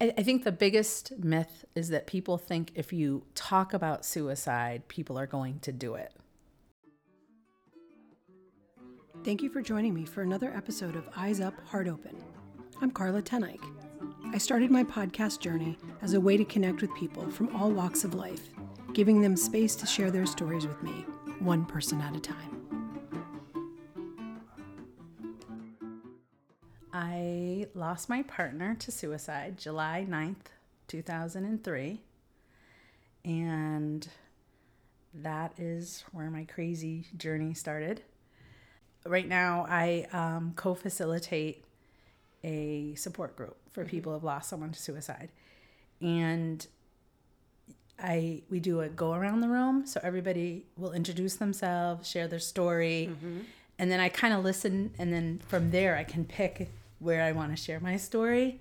I, I think the biggest myth is that people think if you talk about suicide, people are going to do it. Thank you for joining me for another episode of Eyes Up, Heart Open. I'm Carla Tenike. I started my podcast journey as a way to connect with people from all walks of life, giving them space to share their stories with me, one person at a time. I lost my partner to suicide July 9th, 2003. And that is where my crazy journey started. Right now, I um, co facilitate a support group for mm-hmm. people who have lost someone to suicide. And I we do a go around the room so everybody will introduce themselves, share their story, mm-hmm. and then I kind of listen and then from there I can pick where I want to share my story.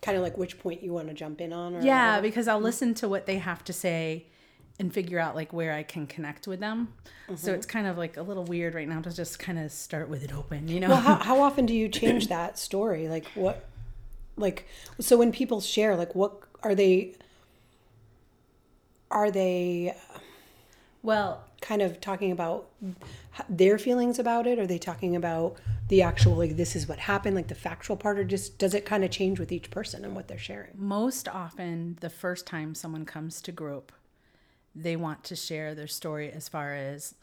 Kind of like which point you want to jump in on, or yeah, because I'll listen to what they have to say and figure out like where I can connect with them. Mm-hmm. So it's kind of like a little weird right now to just kind of start with it open, you know. Well, how, how often do you change that story? Like what, like so when people share, like what are they? Are they? Well, kind of talking about their feelings about it? Are they talking about the actual, like, this is what happened, like the factual part, or just does it kind of change with each person and what they're sharing? Most often, the first time someone comes to group, they want to share their story as far as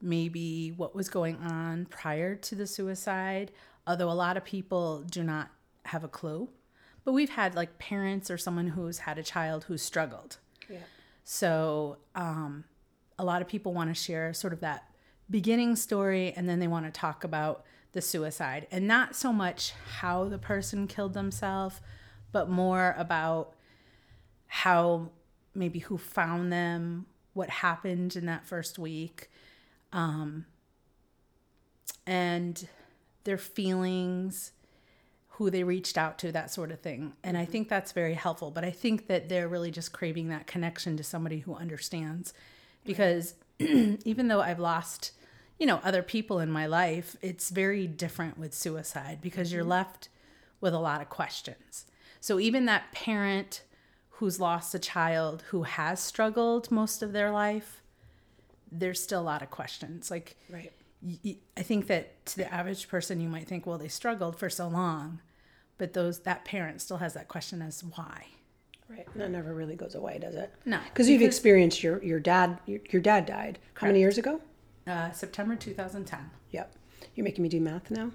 maybe what was going on prior to the suicide, although a lot of people do not have a clue. But we've had like parents or someone who's had a child who's struggled. Yeah. So, um, a lot of people want to share sort of that beginning story and then they want to talk about the suicide. And not so much how the person killed themselves but more about how maybe who found them what happened in that first week um, and their feelings who they reached out to that sort of thing. And i think that's very helpful but i think that they're really just craving that connection to somebody who understands because even though I've lost, you know, other people in my life, it's very different with suicide because you're mm-hmm. left with a lot of questions. So even that parent who's lost a child who has struggled most of their life, there's still a lot of questions. Like, right. I think that to the average person, you might think, well, they struggled for so long, but those that parent still has that question as why. Right. And that never really goes away, does it? No. Because you've experienced your, your dad, your, your dad died. How many years ago? Uh, September 2010. Yep. You're making me do math now?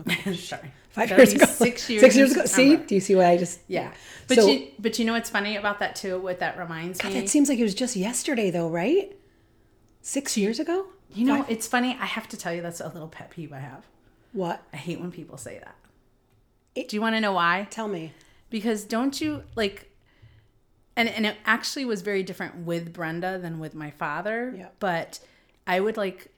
Okay. Sorry. Five years ago. Six years. Six years ago. See? Do you see what I just. Yeah. yeah. But, so, you, but you know what's funny about that too? What that reminds God, me? It seems like it was just yesterday though, right? Six years ago? You know, Five? it's funny. I have to tell you, that's a little pet peeve I have. What? I hate when people say that. It, Do you want to know why? Tell me. Because don't you, like, and and it actually was very different with Brenda than with my father. Yeah. But I would like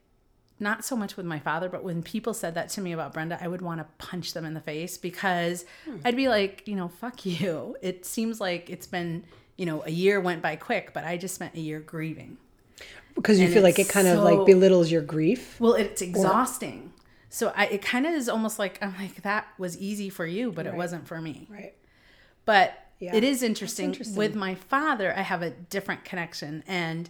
not so much with my father, but when people said that to me about Brenda, I would want to punch them in the face because hmm. I'd be like, you know, fuck you. It seems like it's been, you know, a year went by quick, but I just spent a year grieving. Because you and feel like it kind so, of like belittles your grief. Well, it's exhausting. Or, so I, it kind of is almost like I'm like that was easy for you, but right. it wasn't for me. Right. But yeah. It is interesting. interesting. With my father, I have a different connection and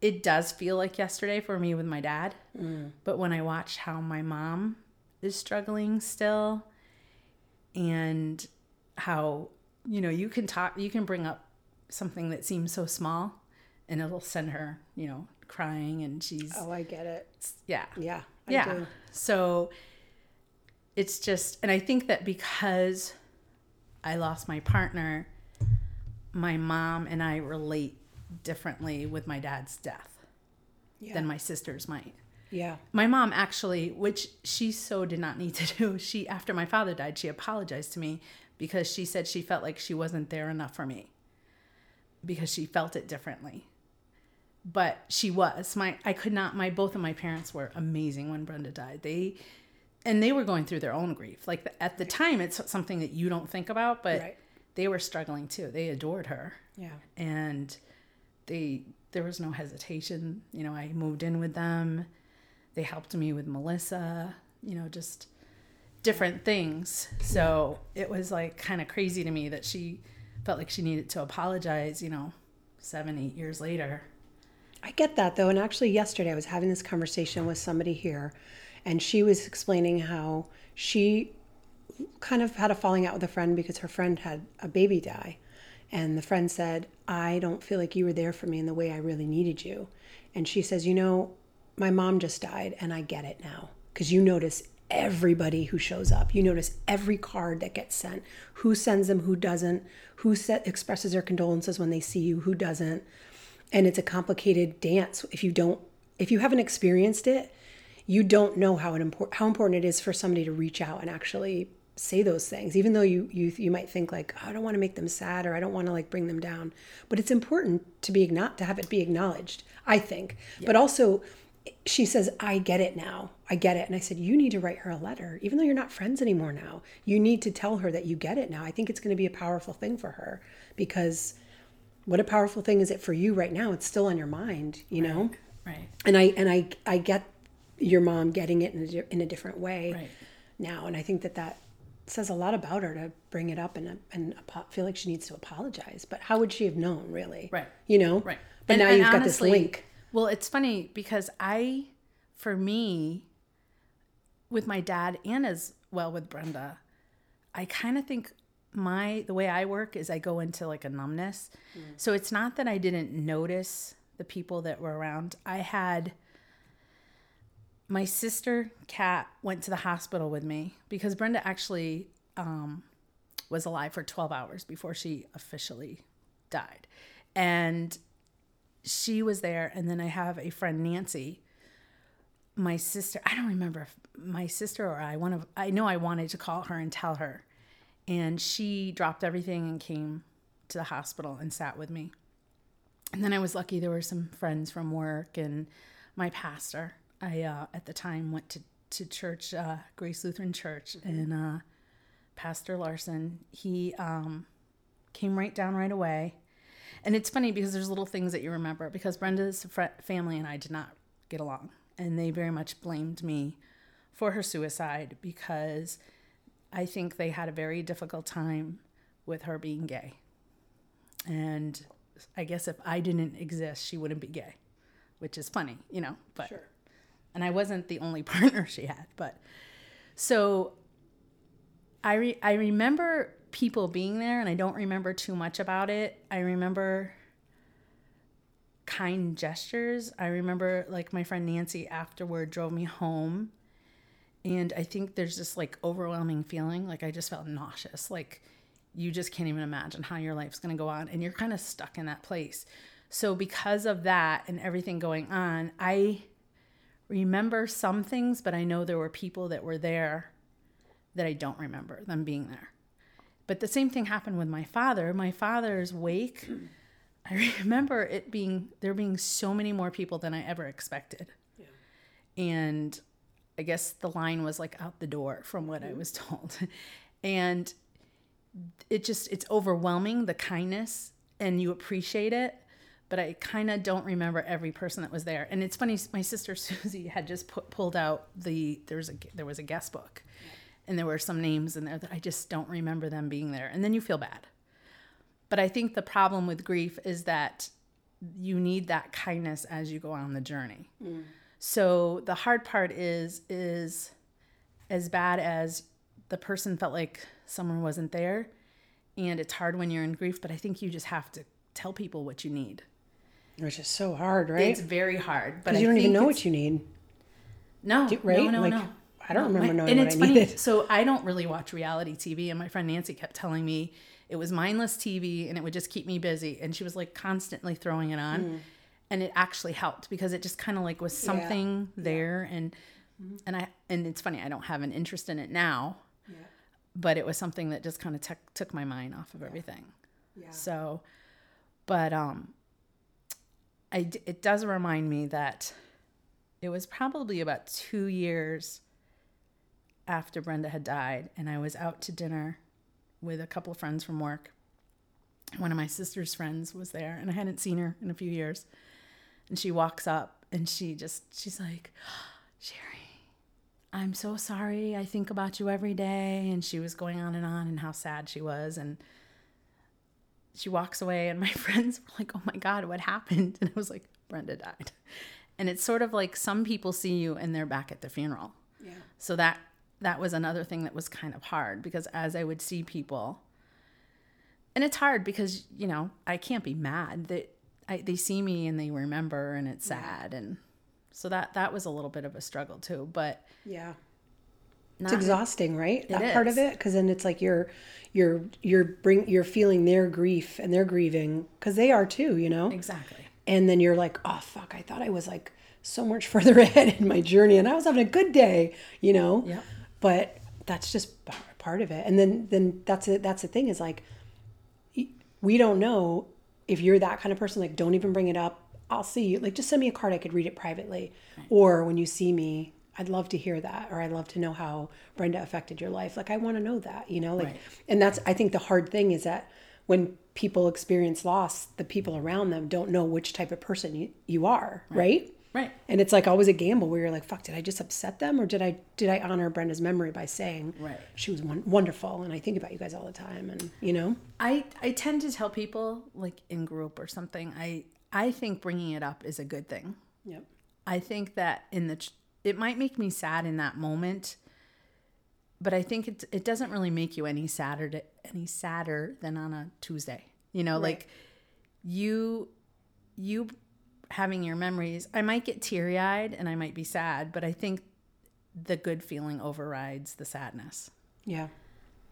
it does feel like yesterday for me with my dad. Mm. But when I watch how my mom is struggling still and how, you know, you can talk, you can bring up something that seems so small and it'll send her, you know, crying and she's. Oh, I get it. Yeah. Yeah. I yeah. Do. So it's just, and I think that because I lost my partner, my mom and I relate differently with my dad's death yeah. than my sisters might. Yeah. My mom actually, which she so did not need to do, she after my father died, she apologized to me because she said she felt like she wasn't there enough for me because she felt it differently. But she was. My I could not my both of my parents were amazing when Brenda died. They and they were going through their own grief. Like at the time, it's something that you don't think about, but right. they were struggling too. They adored her. Yeah. And they there was no hesitation. You know, I moved in with them. They helped me with Melissa. You know, just different things. So it was like kind of crazy to me that she felt like she needed to apologize, you know, seven, eight years later. I get that though. And actually, yesterday I was having this conversation with somebody here, and she was explaining how she kind of had a falling out with a friend because her friend had a baby die. And the friend said, I don't feel like you were there for me in the way I really needed you. And she says, You know, my mom just died, and I get it now. Because you notice everybody who shows up. You notice every card that gets sent, who sends them, who doesn't, who set, expresses their condolences when they see you, who doesn't. And it's a complicated dance. If you don't, if you haven't experienced it, you don't know how it import, how important it is for somebody to reach out and actually say those things even though you you you might think like oh, I don't want to make them sad or I don't want to like bring them down. But it's important to be not to have it be acknowledged I think. Yeah. but also she says I get it now. I get it. And I said you need to write her a letter. Even though you're not friends anymore now you need to tell her that you get it now. I think it's going to be a powerful thing for her because what a powerful thing is it for you right now? It's still on your mind you right. know right. And I and I I get your mom getting it in a, in a different way right. now and I think that that says a lot about her to bring it up and and feel like she needs to apologize. But how would she have known, really? Right. You know. Right. But and, now and you've honestly, got this link. Well, it's funny because I, for me, with my dad and as well with Brenda, I kind of think my the way I work is I go into like a numbness. Mm. So it's not that I didn't notice the people that were around. I had my sister Kat went to the hospital with me because Brenda actually um, was alive for 12 hours before she officially died. And she was there. And then I have a friend, Nancy, my sister. I don't remember if my sister or I, one of, I know I wanted to call her and tell her. And she dropped everything and came to the hospital and sat with me. And then I was lucky there were some friends from work and my pastor I uh, at the time went to to church, uh, Grace Lutheran Church, mm-hmm. and uh, Pastor Larson he um, came right down right away. And it's funny because there's little things that you remember because Brenda's fr- family and I did not get along, and they very much blamed me for her suicide because I think they had a very difficult time with her being gay. And I guess if I didn't exist, she wouldn't be gay, which is funny, you know. But sure and I wasn't the only partner she had, but so I re- I remember people being there and I don't remember too much about it. I remember kind gestures. I remember like my friend Nancy afterward drove me home and I think there's this like overwhelming feeling like I just felt nauseous. Like you just can't even imagine how your life's going to go on and you're kind of stuck in that place. So because of that and everything going on, I remember some things, but I know there were people that were there that I don't remember them being there. But the same thing happened with my father. My father's wake, I remember it being there being so many more people than I ever expected. Yeah. And I guess the line was like out the door from what. I was mm. told. and it just it's overwhelming the kindness and you appreciate it but I kind of don't remember every person that was there. And it's funny, my sister Susie had just put, pulled out the there was a there was a guest book, and there were some names in there that I just don't remember them being there. And then you feel bad. But I think the problem with grief is that you need that kindness as you go on the journey. Mm. So the hard part is is as bad as the person felt like someone wasn't there and it's hard when you're in grief but i think you just have to tell people what you need which is so hard, right? It's very hard, but you don't even know what you need. No, Do, right? No, no, like, no. I don't no, remember my, knowing and what it's I funny, needed. So I don't really watch reality TV, and my friend Nancy kept telling me it was mindless TV, and it would just keep me busy. And she was like constantly throwing it on, mm. and it actually helped because it just kind of like was something yeah. there, yeah. and mm-hmm. and I and it's funny I don't have an interest in it now, yeah. but it was something that just kind of took took my mind off of everything. Yeah. So, but um, I, it does remind me that it was probably about two years after Brenda had died, and I was out to dinner with a couple of friends from work. One of my sister's friends was there, and I hadn't seen her in a few years. And she walks up and she just, she's like, Sherry, I'm so sorry. I think about you every day. And she was going on and on and how sad she was. And she walks away, and my friends were like, oh my God, what happened? And I was like, Brenda died. And it's sort of like some people see you and they're back at the funeral. Yeah. So that that was another thing that was kind of hard because as I would see people, and it's hard because you know I can't be mad that I, they see me and they remember and it's sad and so that that was a little bit of a struggle too. But Yeah. Not, It's exhausting, right? that It part of it, because then it's like you're, you're, you're bring, you're feeling their grief and they're grieving because they are too, you know. exactly. And then you're like, oh fuck, I thought I was like so much further ahead in my journey, and I was having a good day, you know. Yep. But that's just part of it. And then, then that's it. That's the thing is like, we don't know if you're that kind of person. Like, don't even bring it up. I'll see you. Like, just send me a card. I could read it privately. Or when you see me, I'd love to hear that, or I'd love to know how Brenda affected your life. Like, I want to know that, you know. Like, Right. and that's I think the hard thing is that when people experience loss, the people around them don't know which type of person you, you are, right? Right. And it's like always a gamble where you're like, "Fuck, did I just upset them, or did I did I honor Brenda's memory by saying Right. she was won- wonderful and I think about you guys all the time, and you know, I I tend to tell people like in group or something. I I think bringing it up is a good thing. yep, I think that in the it might make me sad in that moment, but I think it it doesn't really make you any sadder any sadder than on a Tuesday. You know, like you you having your memories. I might get teary eyed and I might be sad, but I think the good feeling overrides the sadness yeah.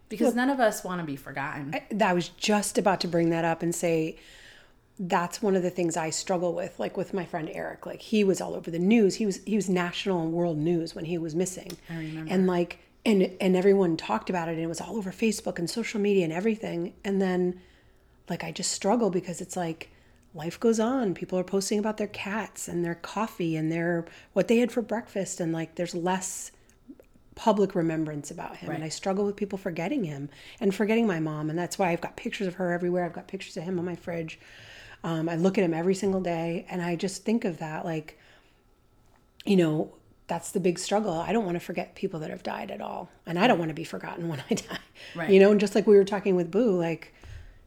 because none of us want to be forgotten. I, that I was just about to bring that up and say that's one of the things I struggle with, like with my friend Eric. Like he was all over the news. He was he was national and world news when he was missing. I remember. And like and and everyone talked about it and it was all over Facebook and social media and everything. And then like I just struggle because it's like life goes on. People are posting about their cats and their coffee and their what they had for breakfast and like there's less public remembrance about him and I struggle with people forgetting him and forgetting my mom and that's why I've got pictures of her everywhere. I've got pictures of him on my fridge. Um, I look at him every single day and I just think of that like you know that's the big struggle. I don't want to forget people that have died at all. And I don't want to be forgotten when I die. Right. You know, and just like we were talking with Boo, like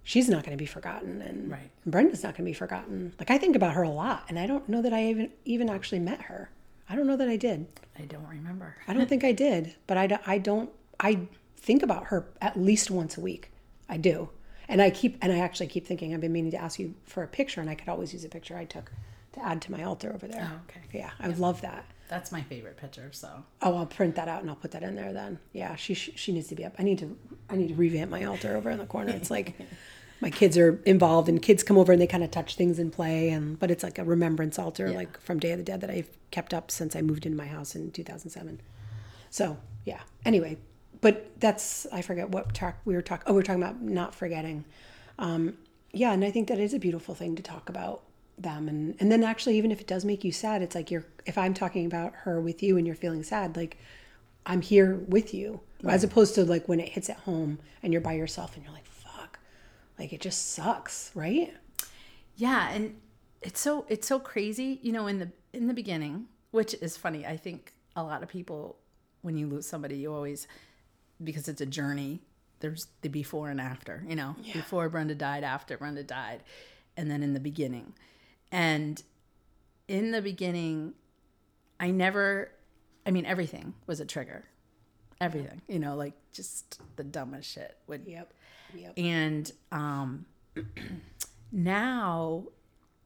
she's not going to be forgotten and Right. Brenda's not going to be forgotten. Like I think about her a lot and I don't know that I even even actually met her. I don't know that I did. I don't remember. I don't think I did, but I, I don't, I think about her at least once a week. I do. And I keep, and I actually keep thinking, I've been meaning to ask you for a picture, and I could always use a picture I took to add to my altar over there. Oh, okay. Yeah, I would love that. That's my favorite picture. So Oh, I'll print that out and I'll put that in there then. Yeah, she she needs to be up. I need to I need to revamp my altar over in the corner. It's like my kids are involved and kids come over and they kind of touch things and play and but it's like a remembrance altar Yeah. like from Day of the Dead that I've kept up since I moved into my house in 2007. So, yeah. Anyway, but that's I forget what talk we were talking oh, we were talking about not forgetting. Um yeah, and I think that is a beautiful thing to talk about them and and then actually even if it does make you sad, it's like you're if I'm talking about her with you and you're feeling sad, like I'm here with you. As opposed to like when it hits at home and you're by yourself and you're like, fuck. Like it just sucks, right? yeah, and it's so it's so crazy. You know, in the in the beginning, which is funny. I think a lot of people, when you lose somebody, you always because it's a journey. There's the before and after. You know, before Brenda died, after Brenda died, and then in the beginning. And in the beginning, I never. I mean, everything was a trigger. Everything, you know, like just the dumbest shit would Yep. Yep. and um now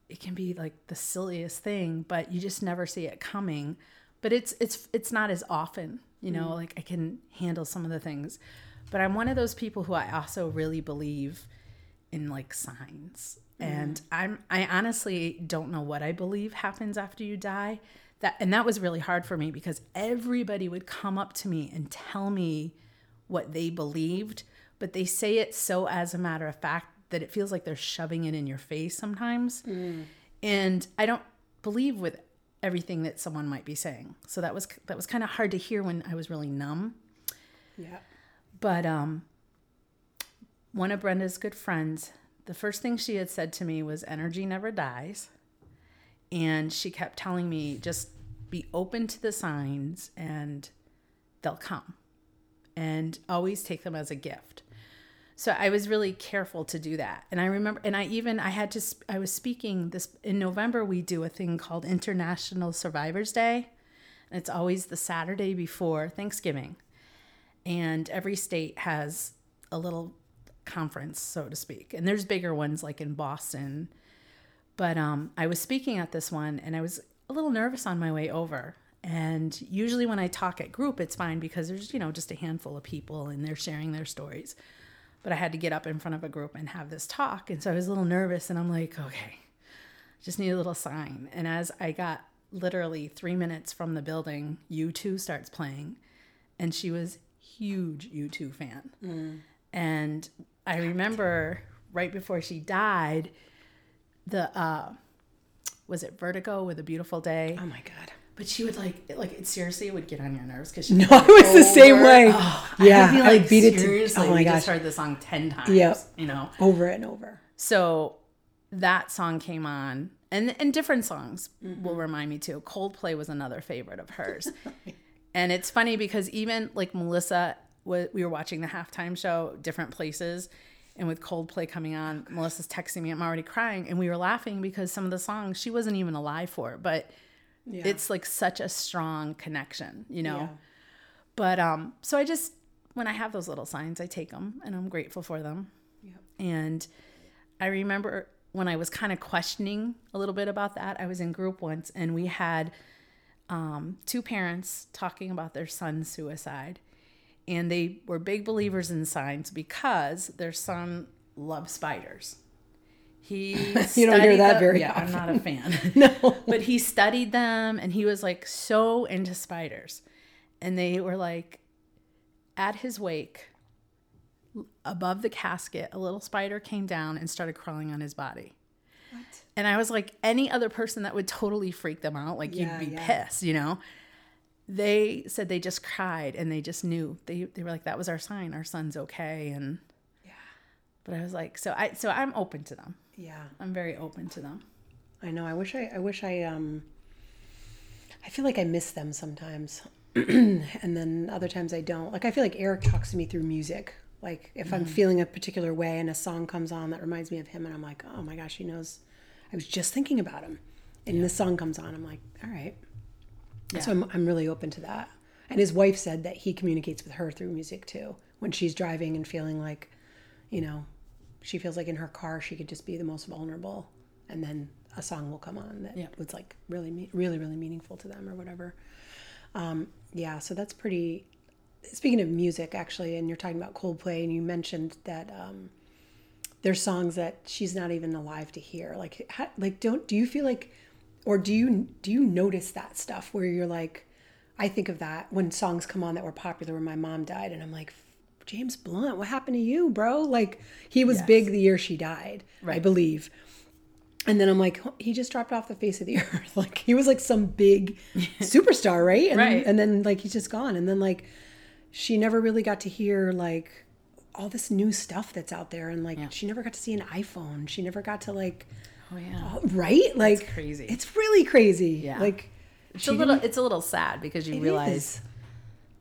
it can be like the silliest thing but you just never see it coming but it's it's it's not as often you know mm. like i can handle some of the things. But i'm one of those people who i also really believe in like signs. And i'm i honestly don't know what i believe happens after you die. That and that was really hard for me because everybody would come up to me and tell me what they believed but they say it so as a matter of fact that it feels like they're shoving it in your face sometimes. Mm. And i don't believe with everything that someone might be saying so that was that was kind of hard to hear when i was really numb Yeah. but um, one of Brenda's good friends, the first thing she had said to me was, "Energy never dies," and she kept telling me just be open to the signs and they'll come and always take them as a gift. So I was really careful to do that. And I remember, and I even, I had to, I was speaking this in November, we do a thing called International Survivors Day. And it's always the Saturday before Thanksgiving. And every state has a little conference, so to speak. And there's bigger ones like in Boston. But um, I was speaking at this one and I was a little nervous on my way over. And usually when I talk at group, it's fine because there's, you know, just a handful of people and they're sharing their stories. But I had to get up in front of a group and have this talk. And so I was a little nervous and I'm like, okay, just need a little sign. And as I got literally three minutes from the building, U2 starts playing. And she was huge U2 fan. Mm. And I remember right before she died, the uh was it Vertigo with a beautiful day? Oh my god. But she would like, like it seriously it would get on your nerves because she no, it was the same way. Oh, yeah, I, like, I beat it to. Oh my gosh, just heard the song ten times. Yep. you know, over and over. So that song came on, and and different songs mm-hmm. will remind me too. Coldplay was another favorite of hers, and it's funny because even like Melissa, we were watching the halftime show, different places, and with Coldplay coming on, Melissa's texting me, I'm already crying, and we were laughing because some of the songs she wasn't even alive for, but yeah. it's like such a strong connection, you know. Yeah. But um, so I just when I have those little signs, I take them, and I'm grateful for them. Yep. And I remember when I was kind of questioning a little bit about that, I was in group once, and we had um, two parents talking about their son's suicide, and they were big believers in signs because their son loved spiders. He you don't hear that very yeah, often. I'm not a fan. no, but he studied them, and he was like so into spiders, and they were like at his wake above the casket, a little spider came down and started crawling on his body. What? And I was like, any other person that would totally freak them out, like yeah, you'd be yeah. pissed, you know? They said they just cried and they just knew. They they were like, that was our sign. Our son's okay. And yeah. But I was like, so I so I'm open to them. Yeah. I'm very open to them. I know. I wish I I wish I um I feel like I miss them sometimes. and then other times I don't. Like I feel like Eric talks to me through music. Like if mm-hmm. I'm feeling a particular way and a song comes on that reminds me of him, and I'm like, oh my gosh, he knows. I was just thinking about him, and yeah. this song comes on. I'm like, all right. Yeah. So I'm I'm really open to that. And his wife said that he communicates with her through music too. When she's driving and feeling like, you know, she feels like in her car she could just be the most vulnerable, and then a song will come on that yeah. was like really, really, really meaningful to them or whatever. Um, yeah, so that's pretty speaking of music actually and you're talking about coldplay and you mentioned that um, there's songs that she's not even alive to hear like how, like don't do you feel like or do you do you notice that stuff where you're like i think of that when songs come on that were popular when my mom died and i'm like james blunt what happened to you bro like he was yes. big the year she died right. i believe and then I'm like, he just dropped off the face of the earth. Like he was like some big superstar, right? And right. Then, and then like he's just gone. And then like she never really got to hear like all this new stuff that's out there and like yeah. she never got to see an iphone she never got to like oh yeah right like it's crazy it's really crazy yeah like it's a little it's a little sad because you realize is.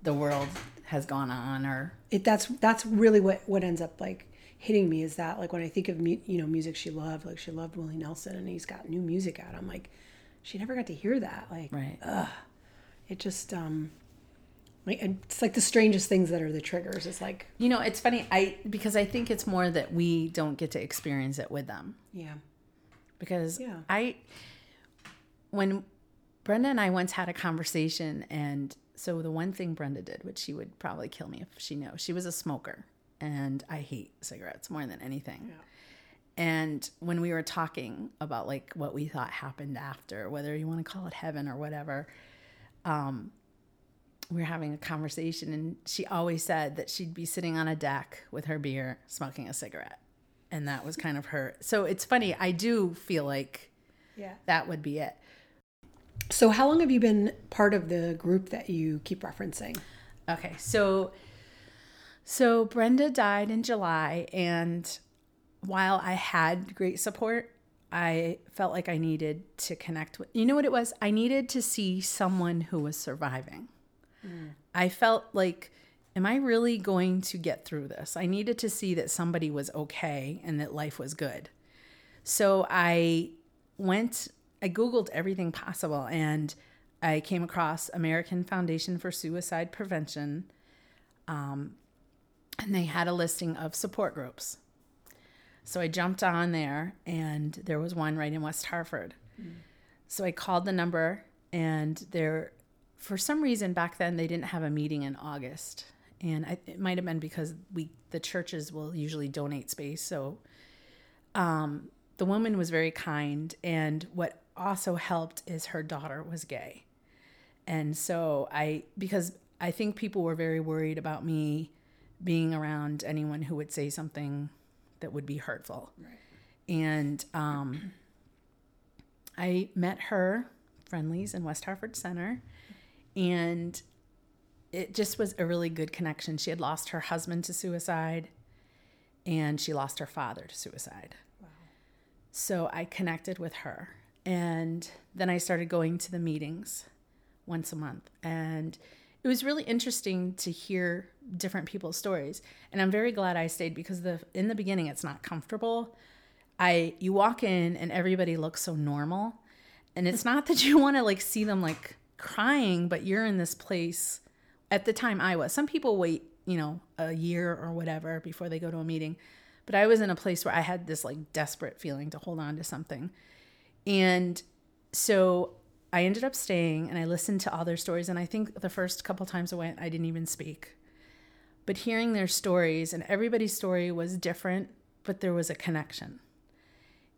the world has gone on or it that's that's really what what ends up like hitting me is that like when i think of mu- you know music she loved like she loved willie nelson and he's got new music out i'm like she never got to hear that like right ugh. it just um like it's like the strangest things that are the triggers. It's like you know, it's funny. I because I think it's more that we don't get to experience it with them. Yeah. Because yeah. I when Brenda and I once had a conversation, and so the one thing Brenda did, which she would probably kill me if she knew, she was a smoker, and I hate cigarettes more than anything. Yeah. And when we were talking about like what we thought happened after, whether you want to call it heaven or whatever, um, we were having a conversation and she always said that she'd be sitting on a deck with her beer smoking a cigarette and that was kind of her so it's funny i do feel like yeah that would be it so how long have you been part of the group that you keep referencing okay so so brenda died in july and while i had great support i felt like i needed to connect with you know what it was i needed to see someone who was surviving hmm. I felt like, am I really going to get through this? I needed to see that somebody was okay and that life was good. So I went, I Googled everything possible and I came across American Foundation for Suicide Prevention. Um, and they had a listing of support groups. So I jumped on there and there was one right in West Hartford. So I called the number and there for some reason back then they didn't have a meeting in August. And I, it might have been because we the churches will usually donate space. So um, the woman was very kind and what also helped is her daughter was gay. And so I because I think people were very worried about me being around anyone who would say something that would be hurtful. Right. And um, I met her Friendly's in West Hartford Center, and it just was a really good connection. She had lost her husband to suicide, and she lost her father to suicide. Wow. So I connected with her, and then I started going to the meetings once a month, and it was really interesting to hear different people's stories. And I'm very glad I stayed because the in the beginning it's not comfortable. I you walk in and everybody looks so normal, and it's not that you want to like see them like crying, but you're in this place. At the time, I was. Some people wait, you know, a year or whatever before they go to a meeting, but I was in a place where I had this like desperate feeling to hold on to something, and so I ended up staying and I listened to all their stories. And I think the first couple times I went, I didn't even speak. But hearing their stories, and everybody's story was different, but there was a connection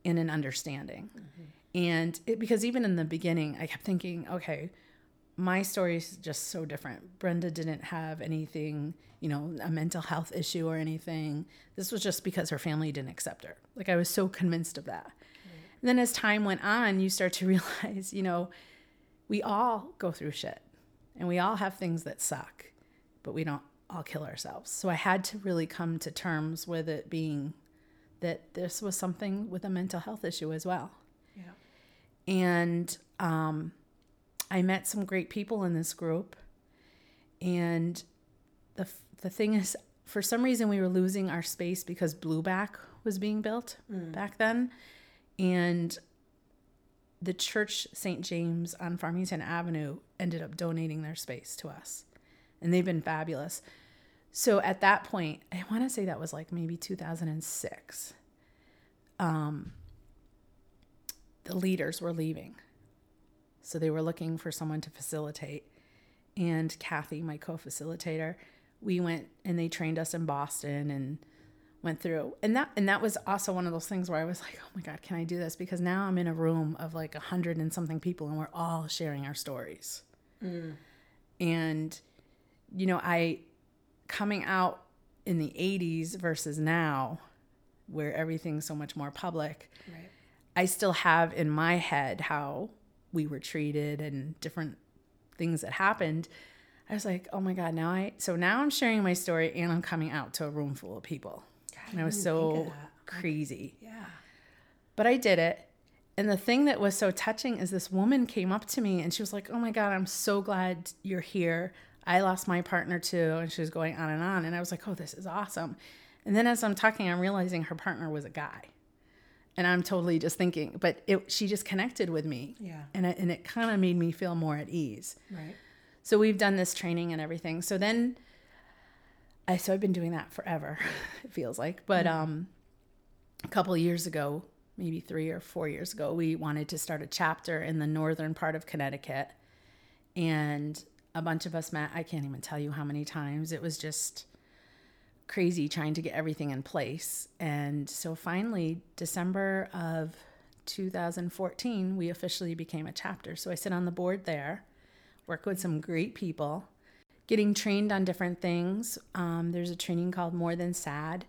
and an understanding. And it, because even in the beginning, I kept thinking, okay, my story is just so different. Brenda didn't have anything, you know, a mental health issue or anything. This was just because her family didn't accept her. Like I was so convinced of that. And then as time went on, you start to realize, you know, we all go through shit and we all have things that suck, but we don't all kill ourselves. So I had to really come to terms with it being that this was something with a mental health issue as well. Yeah. And um, I met some great people in this group. And the, the thing is, for some reason, we were losing our space because Blue Back was being built back then. And the church St. James on Farmington Avenue ended up donating their space to us. And they've been fabulous. So at that point, I want to say that was like maybe 2006. Um, the leaders were leaving. So they were looking for someone to facilitate. And Kathy, my co facilitator, we went and they trained us in Boston and went through. And that and that was also one of those things where I was like, oh my God, can I do this? Because now I'm in a room of like a hundred and something people and we're all sharing our stories. Mm. And, you know, I coming out in the 80s versus now, where everything's so much more public, Right. I still have in my head how we were treated and different things that happened. I was like, oh my God, now I, so now I'm sharing my story and I'm coming out to a room full of people. And I was didn't think of so crazy. Yeah. But I did it. And the thing that was so touching is this woman came up to me and she was like, Oh my God, I'm so glad you're here. I lost my partner too. And she was going on and on. And I was like, Oh, this is awesome. And then as I'm talking, I'm realizing her partner was a guy. And I'm totally just thinking, but it, she just connected with me. Yeah. And it, and it kind of made me feel more at ease. Right. So we've done this training and everything. So then I so I've been doing that forever, it feels like. But um a couple of years ago, maybe 3 or 4 years ago, we wanted to start a chapter in the northern part of Connecticut. And a bunch of us met, I can't even tell you how many times. It was just crazy trying to get everything in place. And so finally, December of 2014, we officially became a chapter. So I sit on the board there, work with some great people, getting trained on different things. Um, there's a training called More Than Sad,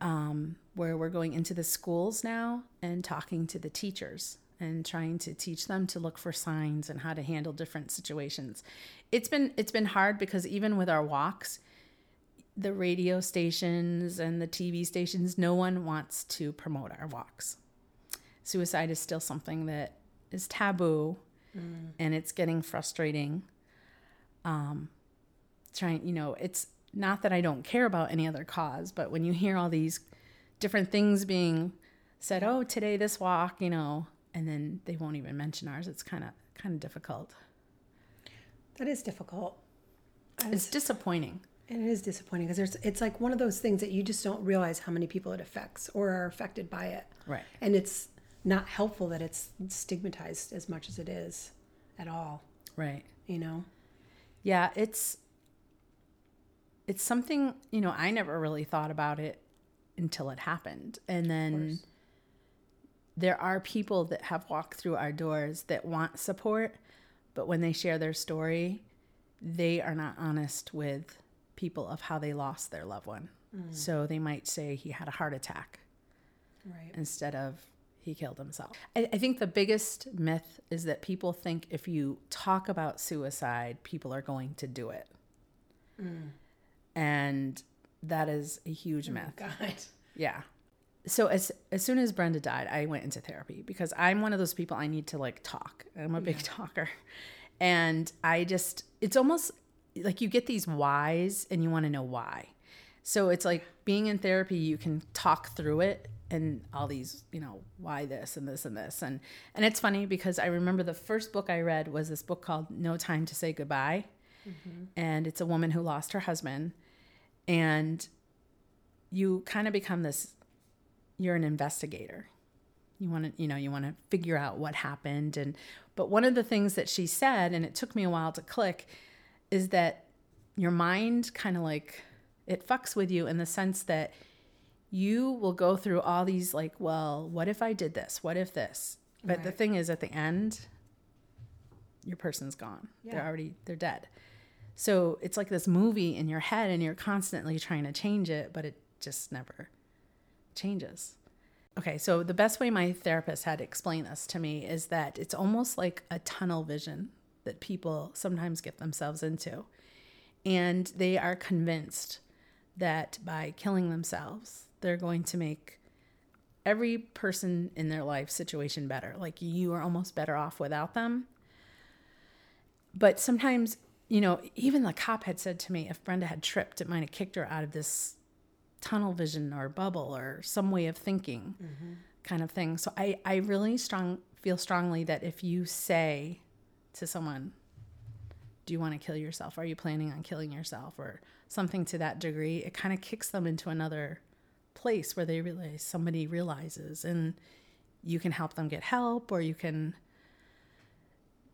um, where we're going into the schools now and talking to the teachers and trying to teach them to look for signs and how to handle different situations. It's been it's been hard because even with our walks, the radio stations and the TV stations, no one wants to promote our walks. Suicide is still something that is taboo and it's getting frustrating. Um, trying, you know, it's not that I don't care about any other cause, but when you hear all these different things being said, oh, today this walk, you know, and then they won't even mention ours, it's kind of kind of difficult. That is difficult. It's disappointing. And it is disappointing because there's it's like one of those things that you just don't realize how many people it affects or are affected by it. Right. And it's not helpful that it's stigmatized as much as it is at all, Right. you know? Yeah, it's it's something, you know, I never really thought about it until it happened. And then there are people that have walked through our doors that want support, but when they share their story, they are not honest with people of how they lost their loved one. Mm. So they might say he had a heart attack Right. instead of he killed himself. I, I think the biggest myth is that people think if you talk about suicide, people are going to do it. Mm. And that is a huge oh myth. God. Yeah. So as as soon as Brenda died, I went into therapy because I'm one of those people I need to like talk. I'm a big talker. And I just it's almost like you get these whys and you want to know why. So it's like being in therapy, you can talk through it and all these, you know, why this and this and this. And and it's funny because I remember the first book I read was this book called No Time to Say Goodbye. Mm-hmm. And it's a woman who lost her husband and you kind of become this you're an investigator. You want to you know you want to figure out what happened and but one of the things that she said and it took me a while to click is that your mind kind of like it fucks with you in the sense that you will go through all these like well what if i did this? What if this? But the thing is at the end your person's gone. They're already they're dead so it's like this movie in your head and you're constantly trying to change it but it just never changes. Okay so the best way my therapist had explained this to me is that it's almost like a tunnel vision that people sometimes get themselves into. And they are convinced that by killing themselves they're going to make every person in their life situation better. Like you are almost better off without them. But sometimes you know even the cop had said to me if brenda had tripped it might have kicked her out of this tunnel vision or bubble or some way of thinking mm-hmm. kind of thing. So i i really strong feel strongly that if you say to someone do you want to kill yourself? Are you planning on killing yourself? or something to that degree it kind of kicks them into another place where they realize somebody realizes and you can help them get help or you can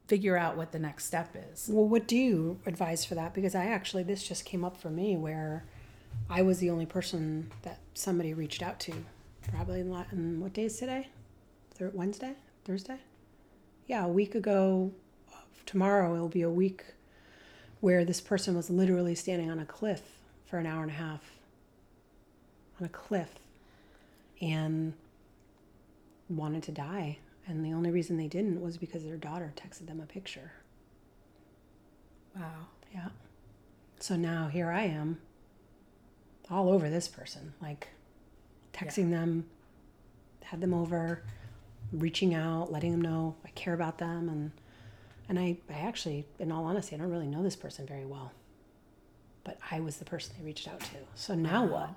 figure out what the next step is Well, what do you advise for that? Because I actually, this just came up for me where I was the only person that somebody reached out to. Probably in, what day is today? Wednesday? Thursday? Yeah, a week ago. Tomorrow it'll be a week where this person was literally standing on a cliff for an hour and a half. On a cliff. And wanted to die. And the only reason they didn't was because their daughter texted them a picture. wow Yeah. So now here I am, all over this person, like texting them, had them over, reaching out, letting them know I care about them, and and I, I actually, in all honesty, I don't really know this person very well, but I was the person they reached out to. So now what?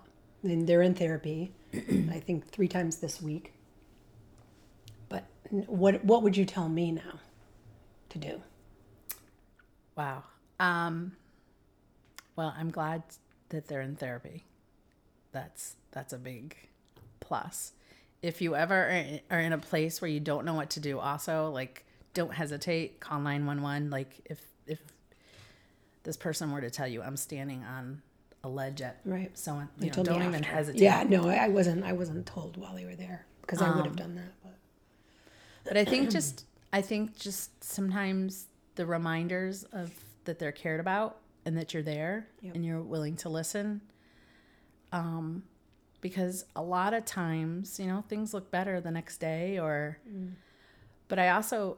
Then they're in therapy, I think three times this week. What what would you tell me now to do? Wow. Um, well, I'm glad that they're in therapy. That's that's a big plus. If you ever are- in a place where you don't know what to do, also like don't hesitate. Call nine one one. Like if if this person were to tell you I'm standing on a ledge at Right. someone, They you know, told me don't even hesitate. Yeah, no, I wasn't. I wasn't told while they were there because I would Um, have done that. But I think just I think just sometimes the reminders of that they're cared about and that you're there Yep. and you're willing to listen. Um because a lot of times, you know, things look better the next day or but I also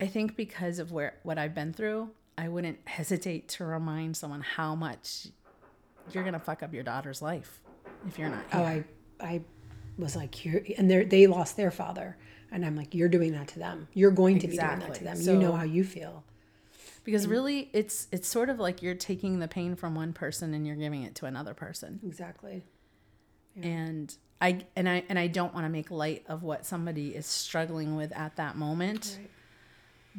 I think because of where what I've been through, I wouldn't hesitate to remind someone how much you're going to fuck up your daughter's life if you're not Here. oh. I, I was like, you're, and they they lost their father, and I'm like, you're doing that to them. You're going to be doing that to them. So- you know how you feel. because really it's it's sort of like you're taking the pain from one person and you're giving it to another person Exactly. and i and i and i don't want to make light of what somebody is struggling with at that moment Right.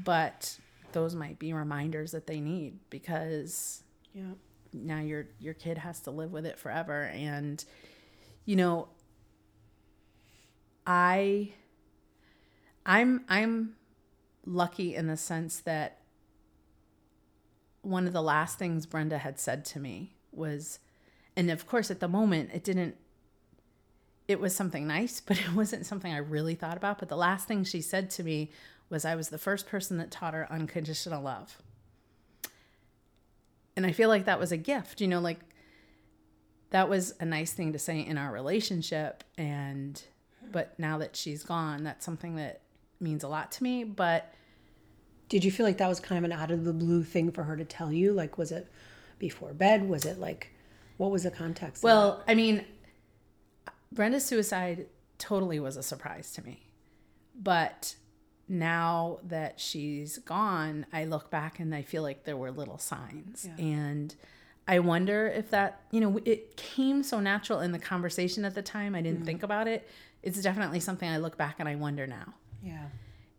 but those might be reminders that they need because Yeah. now your your kid has to live with it forever and you know i i'm i'm lucky in the sense that one of the last things brenda had said to me was and of course at the moment it didn't it was something nice but it wasn't something i really thought about but the last thing she said to me was i was the first person that taught her unconditional love and I feel like that was a gift, you know, like that was a nice thing to say in our relationship. And, but now that she's gone, that's something that means a lot to me. But Did you feel like that was kind of an out of the blue thing for her to tell you? Like, was it before bed? Was it like, what was the context? well, I mean, Brenda's suicide totally was a surprise to me. But now that she's gone, I look back and I feel like there were little signs. And I wonder if that, you know, it came so natural in the conversation at the time. I didn't mm-hmm. think about it. It's definitely something I look back and I wonder now. Yeah.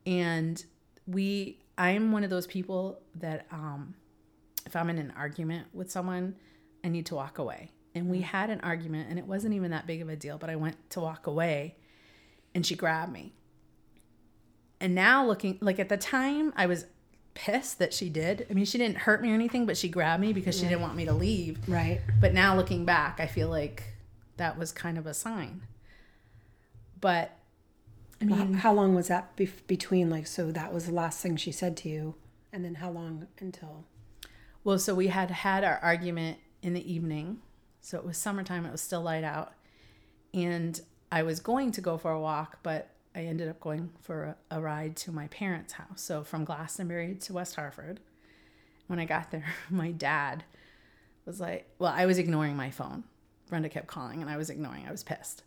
And we, I'm one of those people that, um, if I'm in an argument with someone, I need to walk away. And we had an argument, and it wasn't even that big of a deal, but I went to walk away, and she grabbed me. And now looking, like at the time, I was pissed that she did. I mean, she didn't hurt me or anything, but she grabbed me because she didn't want me to leave. Right. But now looking back, I feel like that was kind of a sign. But I mean, how, how long was that bef- between? Like, so that was the last thing she said to you, and then how long until? Well, so we had had our argument in the evening. So it was summertime, it was still light out. And I was going to go for a walk, but I ended up going for a, a ride to my parents' house. So from Glastonbury to West Hartford. When I got there, my dad was like, well, I was ignoring my phone. Brenda kept calling and I was ignoring. I was pissed.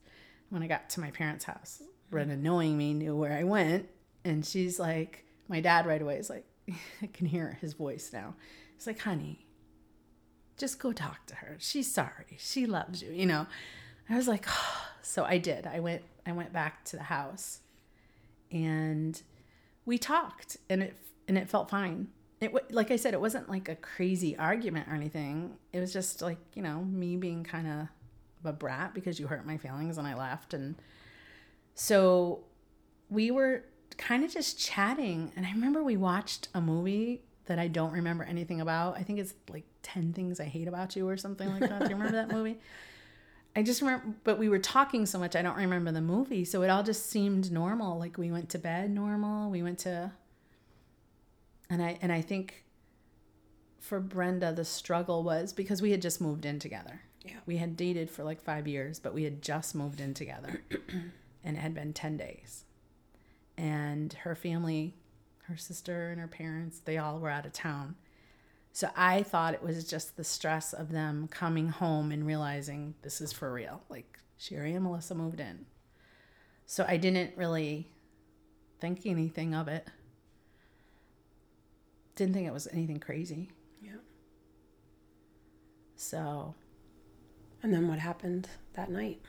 When I got to my parents' house, Brenda, knowing me, knew where I went. And she's like, my dad right away is like, I can hear his voice now. He's like, honey, just go talk to her. She's sorry. She loves you, you know. I was like, oh. so I did. I went I went back to the house and we talked and it and it felt fine. It like I said it wasn't like a crazy argument or anything. It was just like, you know, me being kind of a brat because you hurt my feelings and I left and so we were kind of just chatting and I remember we watched a movie that I don't remember anything about. I think it's like 10 things I hate about you or something like that. Do you remember that movie? I just remember but we were talking so much I don't remember the movie. So it all just seemed normal. Like we went to bed normal. We went to and I and I think for Brenda the struggle was because we had just moved in together. Yeah. We had dated for like 5 years, but we had just moved in together. And it had been 10 days. And her family, her sister and her parents, they all were out of town. So I thought it was just the stress of them coming home and realizing this is for real. Like Sherry and Melissa moved in. So I didn't really think anything of it. Didn't think it was anything crazy. Yeah. So And then what happened that night?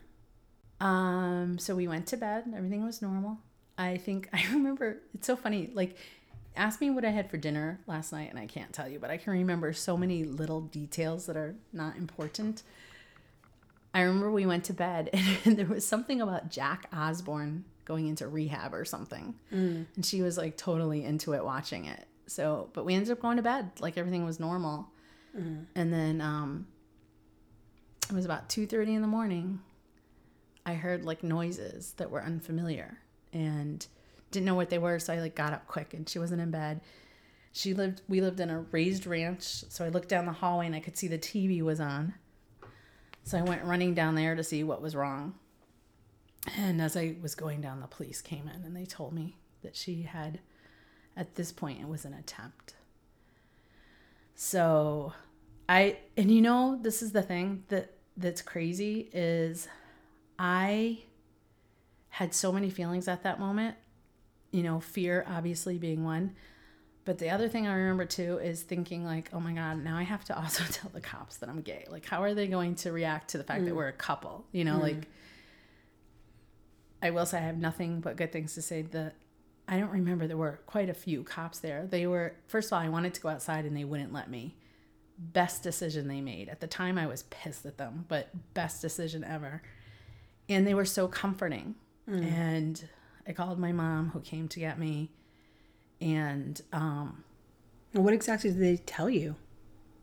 Um, so we went to bed. Everything was normal. I think I remember. It's so funny. Like, ask me what I had for dinner last night, and I can't tell you, but I can remember so many little details that are not important. I remember we went to bed, and there was something about Jack Osbourne going into rehab or something, and she was like totally into it, watching it. So, but we ended up going to bed like everything was normal, and then um, it was about two thirty in the morning. I heard like noises that were unfamiliar and didn't know what they were. So I like got up quick and she wasn't in bed. She lived, we lived in a raised ranch. So I looked down the hallway and I could see the TV was on. So I went running down there to see what was wrong. And as I was going down, the police came in and they told me that she had, at this point, it was an attempt. So I, and you know, this is the thing that that's crazy is I had so many feelings at that moment. You know, fear obviously being one, But the other thing I remember too is thinking like, oh my god, now I have to also tell the cops that I'm gay. Like, how are they going to react to the fact that mm. we're a couple? You know, mm. like. I will say I have nothing but good things to say. The I don't remember there were quite a few cops there. They were first of all, I wanted to go outside and they wouldn't let me. Best decision they made. At the time I was pissed at them, but best decision ever. And they were so comforting. And I called my mom who came to get me and um what exactly did they tell you?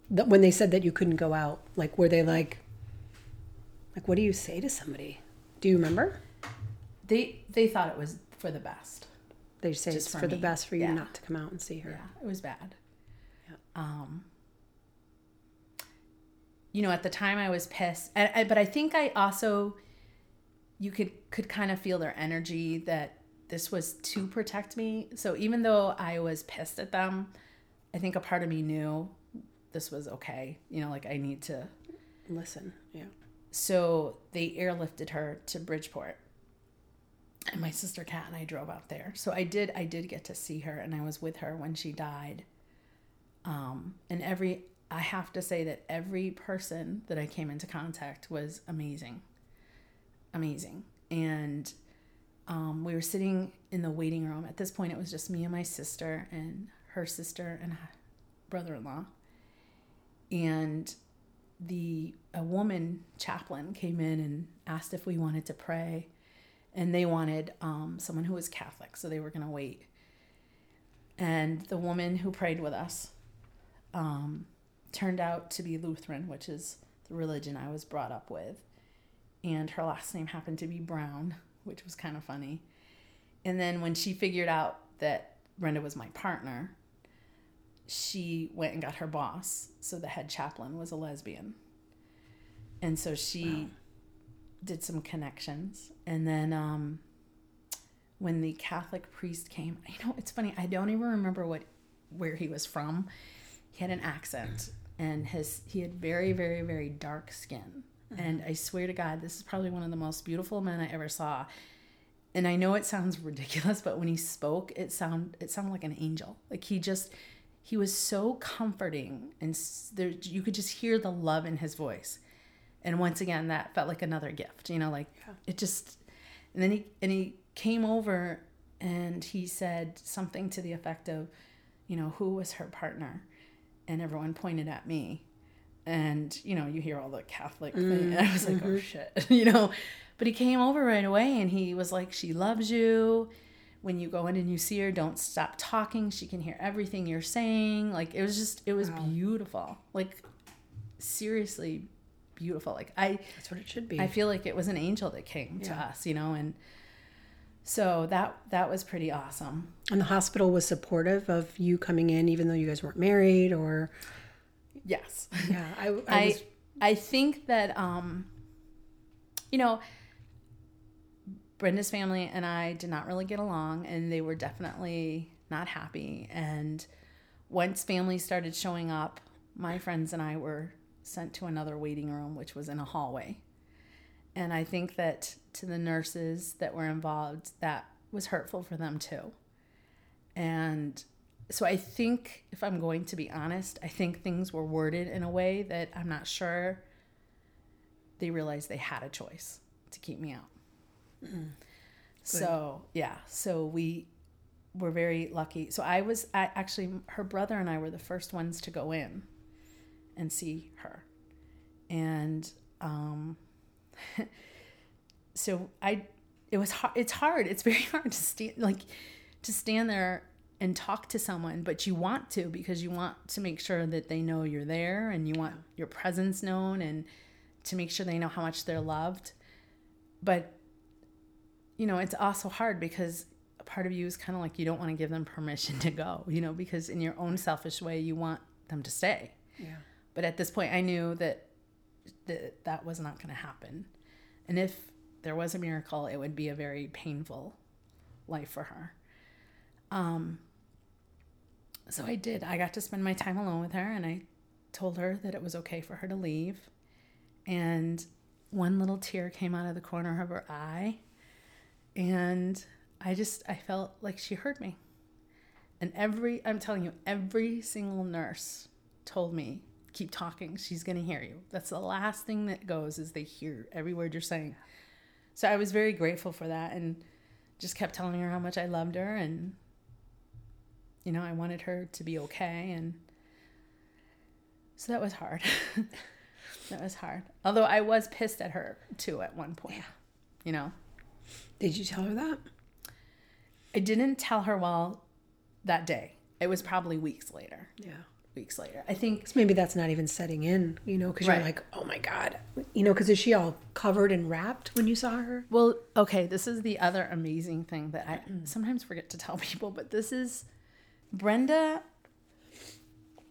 That when they said that you couldn't go out, like were they like, like what do you say to somebody? Do you remember? they they thought it was for the best. They say Just it's for for the best for you Yeah. not to come out and see her. Yeah, it was bad. Yeah. Um, you know, at the time I was pissed, and, I, but I think I also, you could could kind of feel their energy that this was to protect me. So even though I was pissed at them, I think a part of me knew this was okay. You know, like I need to. Listen, yeah. So they airlifted her to Bridgeport. And my sister Kat and I drove out there. So I did I did get to see her and I was with her when she died. Um and every I have to say that every person that I came into contact was amazing. Amazing. And um, we were sitting in the waiting room. At this point, it was just me and my sister and her sister and brother in law. And the a woman chaplain came in and asked if we wanted to pray and they wanted um, someone who was catholic so they were going to wait and the woman who prayed with us um, turned out to be lutheran which is the religion i was brought up with and her last name happened to be brown which was kind of funny. And then when she figured out that brenda was my partner she went and got her boss so the head chaplain was a lesbian. And so she did some connections. And then um when the catholic priest came you know it's funny i don't even remember what where he was from. He had an accent and his he had very very very dark skin and uh-huh. i swear to god this is probably one of the most beautiful men i ever saw. And i know it sounds ridiculous but when he spoke it sound it sounded like an angel. Like he just he was so comforting and there you could just hear the love in his voice. And once again that felt like another gift you know like it just and then he and he came over and he said something to the effect of you know who was her partner? And everyone pointed at me and you know you hear all the catholic thing. Mm, and i was like oh mm-hmm. shit you know. But he came over right away and he was like she loves you. When you go in and you see her don't stop talking. She can hear everything you're saying. Like it was just it was beautiful. Like seriously beautiful. Like i That's what it should be. I feel like it was an angel that came to us, you know, and so that that was pretty awesome. and the hospital was supportive of you coming in, even though you guys weren't married, or Yes. yeah. I, I, I was, I think that um you know Brenda's family and I did not really get along and they were definitely not happy and once family started showing up, my friends and I were sent to another waiting room which was in a hallway. And I think that to the nurses that were involved that was hurtful for them too. And so I think if I'm going to be honest, I think things were worded in a way that I'm not sure they realized they had a choice to keep me out. So, yeah, so we were very lucky. So I was I, actually her brother and I were the first ones to go in and see her. And um so I it was hard it's hard. It's very hard to stand like to stand there and talk to someone, but you want to because you want to make sure that they know you're there and you want your presence known and to make sure they know how much they're loved. But you know, it's also hard because a part of you is kind of like you don't want to give them permission to go, you know, because in your own selfish way you want them to stay. yeah. But at this point I knew that that, that was not going to happen. And if there was a miracle, it would be a very painful life for her. Um so I did. I got to spend my time alone with her and I told her that it was okay for her to leave. And one little tear came out of the corner of her eye. And I just I felt like she heard me. And every, I'm telling you, every single nurse told me, keep talking. She's going to hear you. That's the last thing that goes is they hear every word you're saying. So I was very grateful for that and just kept telling her how much I loved her and, you know, I wanted her to be okay. And so that was hard. that was hard. Although I was pissed at her too at one point, yeah. you know. Did you tell her that? I didn't tell her while that day. It was probably weeks later. Yeah. Weeks later. I think maybe that's not even setting in, you know, because right. you're like, oh my God. You know, because is she all covered and wrapped when you saw her? Well, okay. This is the other amazing thing that I mm. sometimes forget to tell people, but this is Brenda.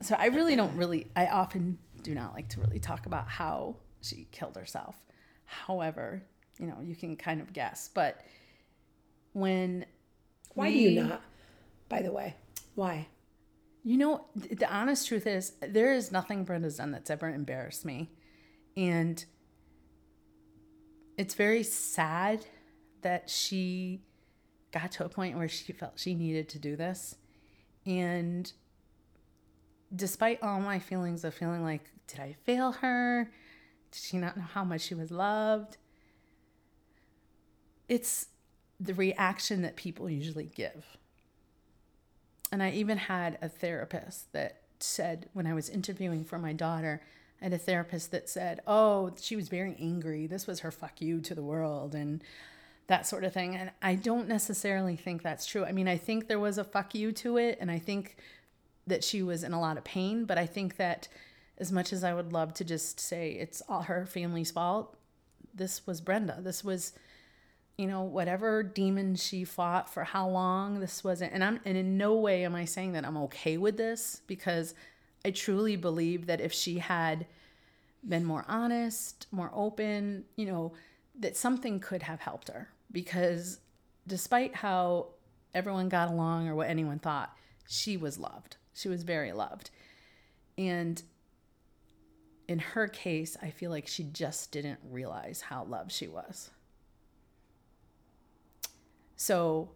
So I really don't really, I often do not like to really talk about how she killed herself. However, you know, you can kind of guess. But when why we, do you not? By the way, why? You know, the honest truth is, there is nothing Brenda's done that's ever embarrassed me. And it's very sad that she got to a point where she felt she needed to do this. And despite all my feelings of feeling like, did I fail her? Did she not know how much she was loved? It's the reaction that people usually give. And I even had a therapist that said, when I was interviewing for my daughter, I had a therapist that said, Oh, she was very angry. This was her fuck you to the world and that sort of thing. And I don't necessarily think that's true. I mean, I think there was a fuck you to it. And I think that she was in a lot of pain. But I think that as much as I would love to just say it's all her family's fault, this was Brenda. This was you know, whatever demon she fought for how long this wasn't. And I'm, and in no way am I saying that I'm okay with this because I truly believe that if she had been more honest, more open, you know, that something could have helped her because despite how everyone got along or what anyone thought, she was loved. She was very loved. And in her case, I feel like she just didn't realize how loved she was. So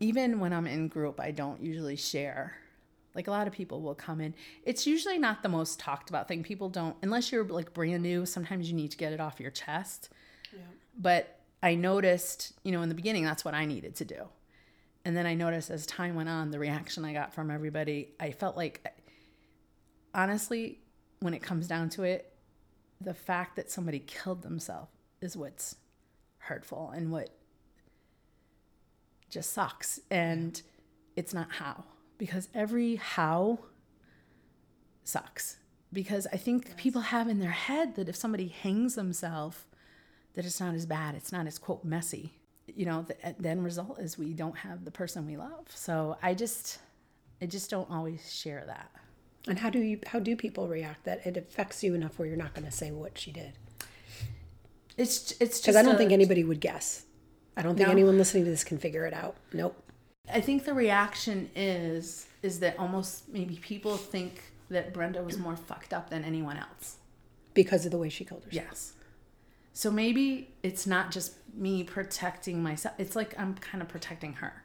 even when I'm in group, I don't usually share. Like a lot of people will come in. It's usually not the most talked about thing. People don't, unless you're like brand new, sometimes you need to get it off your chest. Yeah. But I noticed, you know, in the beginning, that's what I needed to do. And then I noticed as time went on, the reaction I got from everybody, I felt like, honestly, when it comes down to it, the fact that somebody killed themselves is what's hurtful and what just sucks. And it's not how, because every how sucks. Because I think yes. people have in their head that if somebody hangs themselves, that it's not as bad, it's not as quote messy. You know, the, the end result is we don't have the person we love. So I just, I just don't always share that. And how do you how do people react that it affects you enough where you're not going to say what she did? It's it's because I don't a, think anybody would guess. I don't think no. anyone listening to this can figure it out. Nope. I think the reaction is is that almost maybe people think that Brenda was more fucked up than anyone else because of the way she killed herself. Yes. So maybe it's not just me protecting myself. It's like I'm kind of protecting her.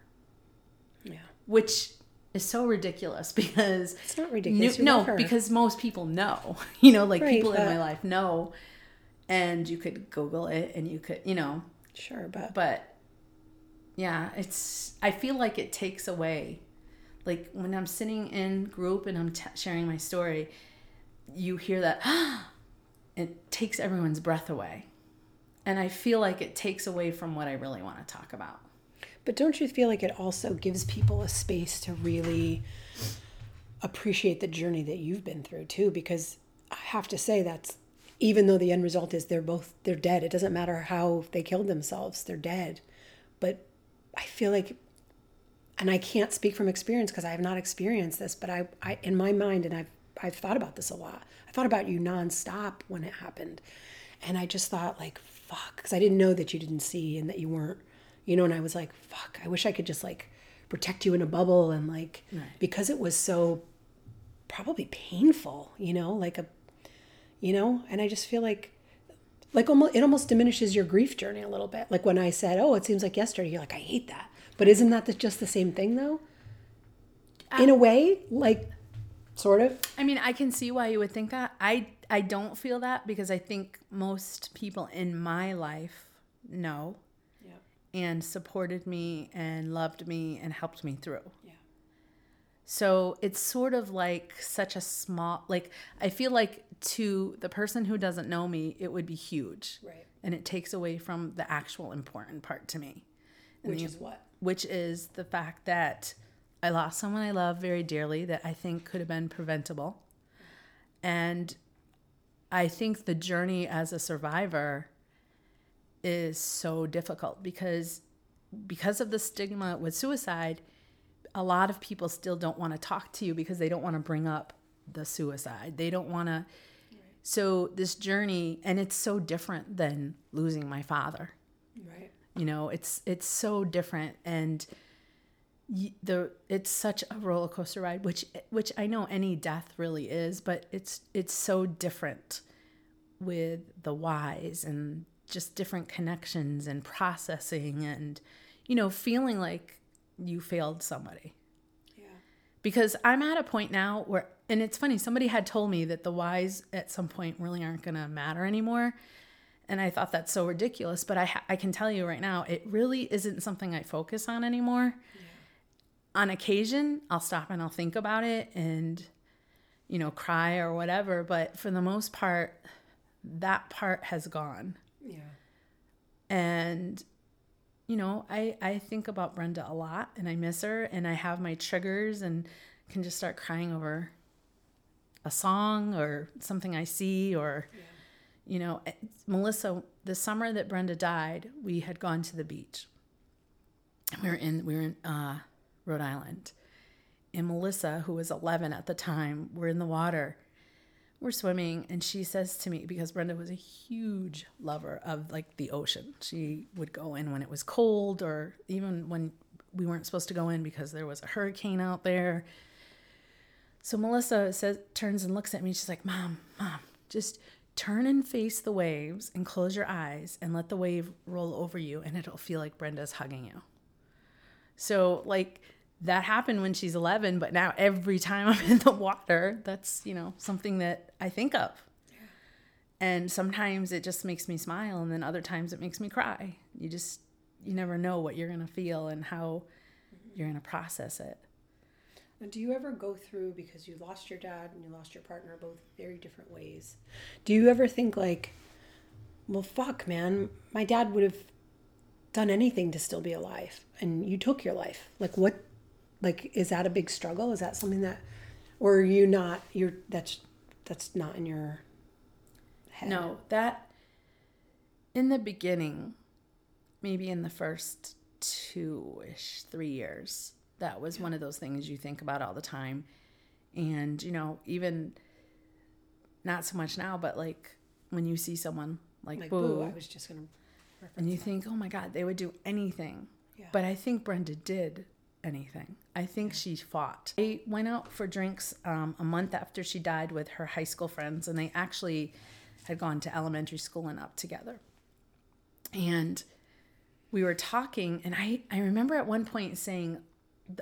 Yeah. Which is so ridiculous because it's not ridiculous. no, because most people know. You know, like right, people in my life know, and you could Google it, and you could, you know, Sure, but but yeah, it's I feel like it takes away like when I'm sitting in group and I'm t- sharing my story, you hear that it takes everyone's breath away. And I feel like it takes away from what I really want to talk about. But don't you feel like it also gives people a space to really appreciate the journey that you've been through too? Because I have to say that's even though the end result is they're both they're dead it doesn't matter how they killed themselves they're dead. But i feel like and i can't speak from experience because i have not experienced this but I, I in my mind and i've i've thought about this a lot i thought about you nonstop when it happened. And i just thought like fuck because i didn't know that you didn't see and that you weren't you know and i was like fuck i wish i could just like protect you in a bubble and like right. because it was so probably painful you know like a you know and i just feel like like almost it almost diminishes your grief journey a little bit. Like when i said oh it seems like yesterday you're like i hate that. But isn't that just the same thing though? In a way, like sort of. I mean, I can see why you would think that. I I don't feel that because I think most people in my life know Yeah. and supported me and loved me and helped me through. Yeah. So it's sort of like such a small like I feel like to the person who doesn't know me, it would be huge. Right. And it takes away from the actual important part to me. And Which the- is what? which is the fact that I lost someone I love very dearly that I think could have been preventable. And I think the journey as a survivor is so difficult because because of the stigma with suicide, a lot of people still don't want to talk to you because they don't want to bring up the suicide. They don't want to so this journey and it's so different than losing my father Right. you know it's it's so different and the it's such a roller coaster ride which which i know any death really is but it's it's so different with the whys and just different connections and processing and you know feeling like you failed somebody Yeah. because I'm at a point now where, and it's funny, somebody had told me that the whys at some point really aren't going to matter anymore. And I thought that's so ridiculous. But I, ha- I can tell you right now, it really isn't something I focus on anymore. On occasion, I'll stop and I'll think about it and, you know, cry or whatever. But for the most part, that part has gone Yeah. and you know i i think about brenda a lot and i miss her and i have my triggers and can just start crying over a song or something i see or you know eh, melissa the summer that brenda died we had gone to the beach and we were in we were in uh, rhode island. And melissa who was 11 at the time we're in the water. We're swimming and she says to me because brenda was a huge lover of like the ocean. She would go in when it was cold or even when we weren't supposed to go in because there was a hurricane out there. So melissa says turns and looks at me. She's like mom mom just turn and face the waves and close your eyes and let the wave roll over you and it'll feel like brenda's hugging you. So like that happened when she's 11, but now every time I'm in the water, that's, you know, something that I think of. And sometimes it just makes me smile and then other times it makes me cry. You just you never know what you're going to feel and how you're going to process it. Now, do you ever go through because you lost your dad and you lost your partner both very different ways? Do you ever think like, well, fuck, man, my dad would have done anything to still be alive, and you took your life. Like, what? Like, is that a big struggle? Is that something that, or are you not? You're that's that's not in your head. No, that in the beginning, maybe in the first two ish, three years, that was one of those things you think about all the time. And, you know, even not so much now, but like when you see someone like, like Boo, boo. I was just gonna. and you think, oh my God, they would do anything. Yeah. But I think Brenda did anything. I think she fought. They went out for drinks um, a month after she died with her high school friends, and they actually had gone to elementary school and up together. And we were talking, and I, I remember at one point saying,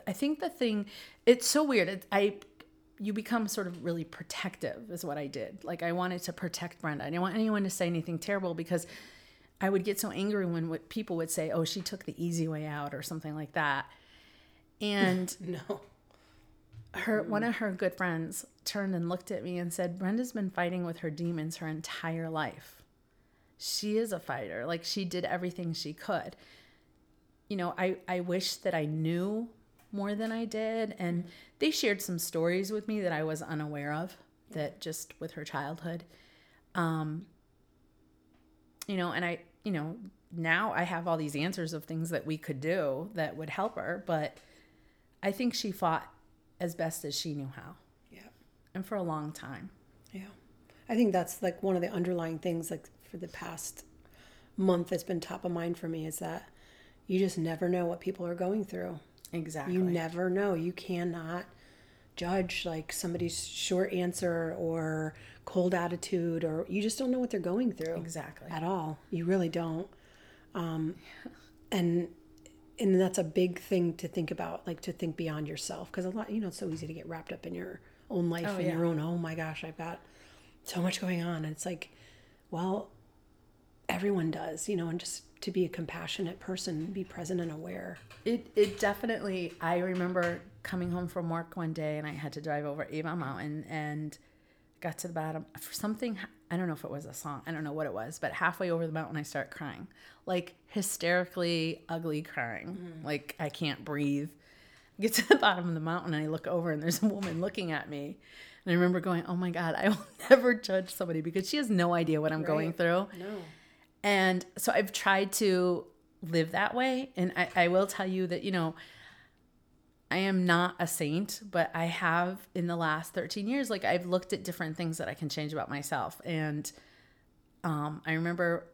I think the thing, it's so weird. It, I, you become sort of really protective, is what I did. Like I wanted to protect Brenda. I didn't want anyone to say anything terrible because I would get so angry when what people would say, "Oh, she took the easy way out" or something like that. And No. her one of her good friends turned and looked at me and said, "Brenda's been fighting with her demons her entire life. She is a fighter. Like she did everything she could." You know, I I wish that I knew more than I did and they shared some stories with me that I was unaware of that just with her childhood. Um you know, and I, you know, now I have all these answers of things that we could do that would help her, but I think she fought as best as she knew how Yeah. and for a long time. Yeah. I think that's like one of the underlying things like for the past month that's been top of mind for me is that you just never know what people are going through. Exactly. You never know. You cannot judge like somebody's short answer or cold attitude or you just don't know what they're going through Exactly. at all. You really don't. Um, and and that's a big thing to think about, like to think beyond yourself, because a lot, you know, it's so easy to get wrapped up in your own life Oh, and yeah. your own. Oh my gosh, I've got so much going on, and it's like, well, everyone does, you know, and just to be a compassionate person, be present and aware. It it definitely. I remember coming home from work one day and I had to drive over Avon Mountain and got to the bottom for something. I don't know if it was a song. I don't know what it was, but halfway over the mountain, I start crying, like hysterically ugly crying, mm-hmm. like I can't breathe. I get to the bottom of the mountain and I look over and there's a woman looking at me. And I remember going, "Oh my God, I will never judge somebody because she has no idea what I'm going through." No. And so I've tried to live that way. And I, I will tell you that, you know, I am not a saint, but I have in the last 13 years, like I've looked at different things that I can change about myself. And um, I remember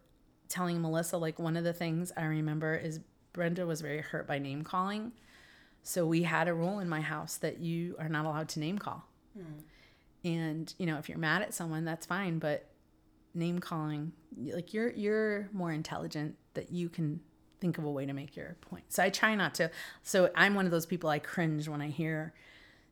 telling Melissa, like, one of the things I remember is Brenda was very hurt by name calling. So we had a rule in my house that you are not allowed to name call. And, you know, if you're mad at someone, that's fine. But name calling like you're you're more intelligent that you can think of a way to make your point so i try not to so i'm one of those people i cringe when i hear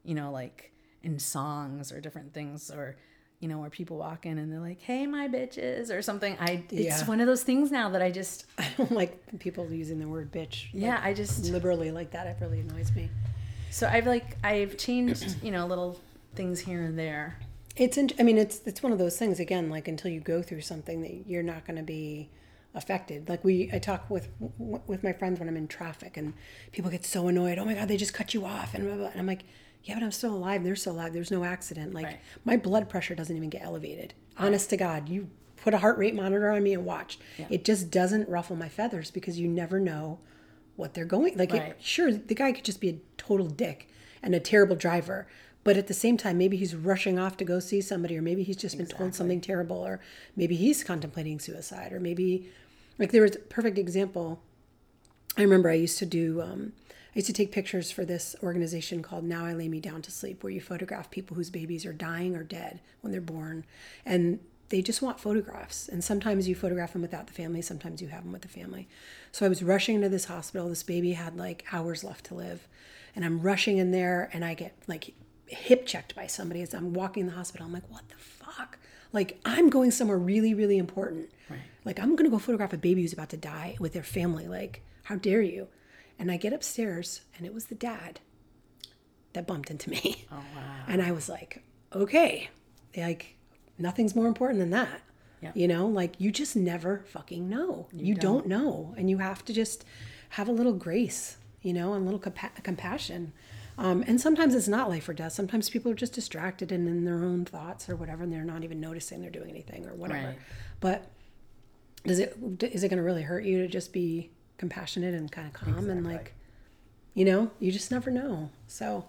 you know like in songs or different things or you know where people walk in and they're like hey my bitches or something i it's Yeah. one of those things now that i just I don't like people using the word bitch yeah i just liberally like that. It really annoys me. so i've like i've changed you know little things here and there It's, in, I mean, it's it's one of those things again. Like until you go through something, that you're not going to be affected. Like we, I talk with with my friends when I'm in traffic, and people get so annoyed. Oh my god, they just cut you off, and blah, blah. and I'm like, yeah, but I'm still alive. They're still alive. There's no accident. Like Right. my blood pressure doesn't even get elevated. Honest to God, you put a heart rate monitor on me and watch. It just doesn't ruffle my feathers because you never know what they're going. Like, it, sure, the guy could just be a total dick and a terrible driver, but at the same time, maybe he's rushing off to go see somebody, or maybe he's just been told something terrible, or maybe he's contemplating suicide, or maybe, like, there was a perfect example. I remember I used to do. Um, I used to take pictures for this organization called Now I Lay Me Down to Sleep, where you photograph people whose babies are dying or dead when they're born. And they just want photographs. And sometimes you photograph them without the family, sometimes you have them with the family. So I was rushing into this hospital. This baby had like hours left to live. And I'm rushing in there and I get like hip checked by somebody as I'm walking in the hospital. I'm like, what the fuck? Like, I'm going somewhere really, really important. Like, I'm going to go photograph a baby who's about to die with their family. Like, how dare you? And I get upstairs, and it was the dad that bumped into me. oh wow And I was like, okay, like, nothing's more important than that. Yeah. You know, like, you just never fucking know. You, don't. know. And you have to just have a little grace, you know, and a little compa- compassion. Um, and sometimes it's not life or death. Sometimes people are just distracted and in their own thoughts or whatever, and they're not even noticing they're doing anything or whatever. Right. But does it is it going to really hurt you to just be compassionate and kind of calm and like you know you just never know. So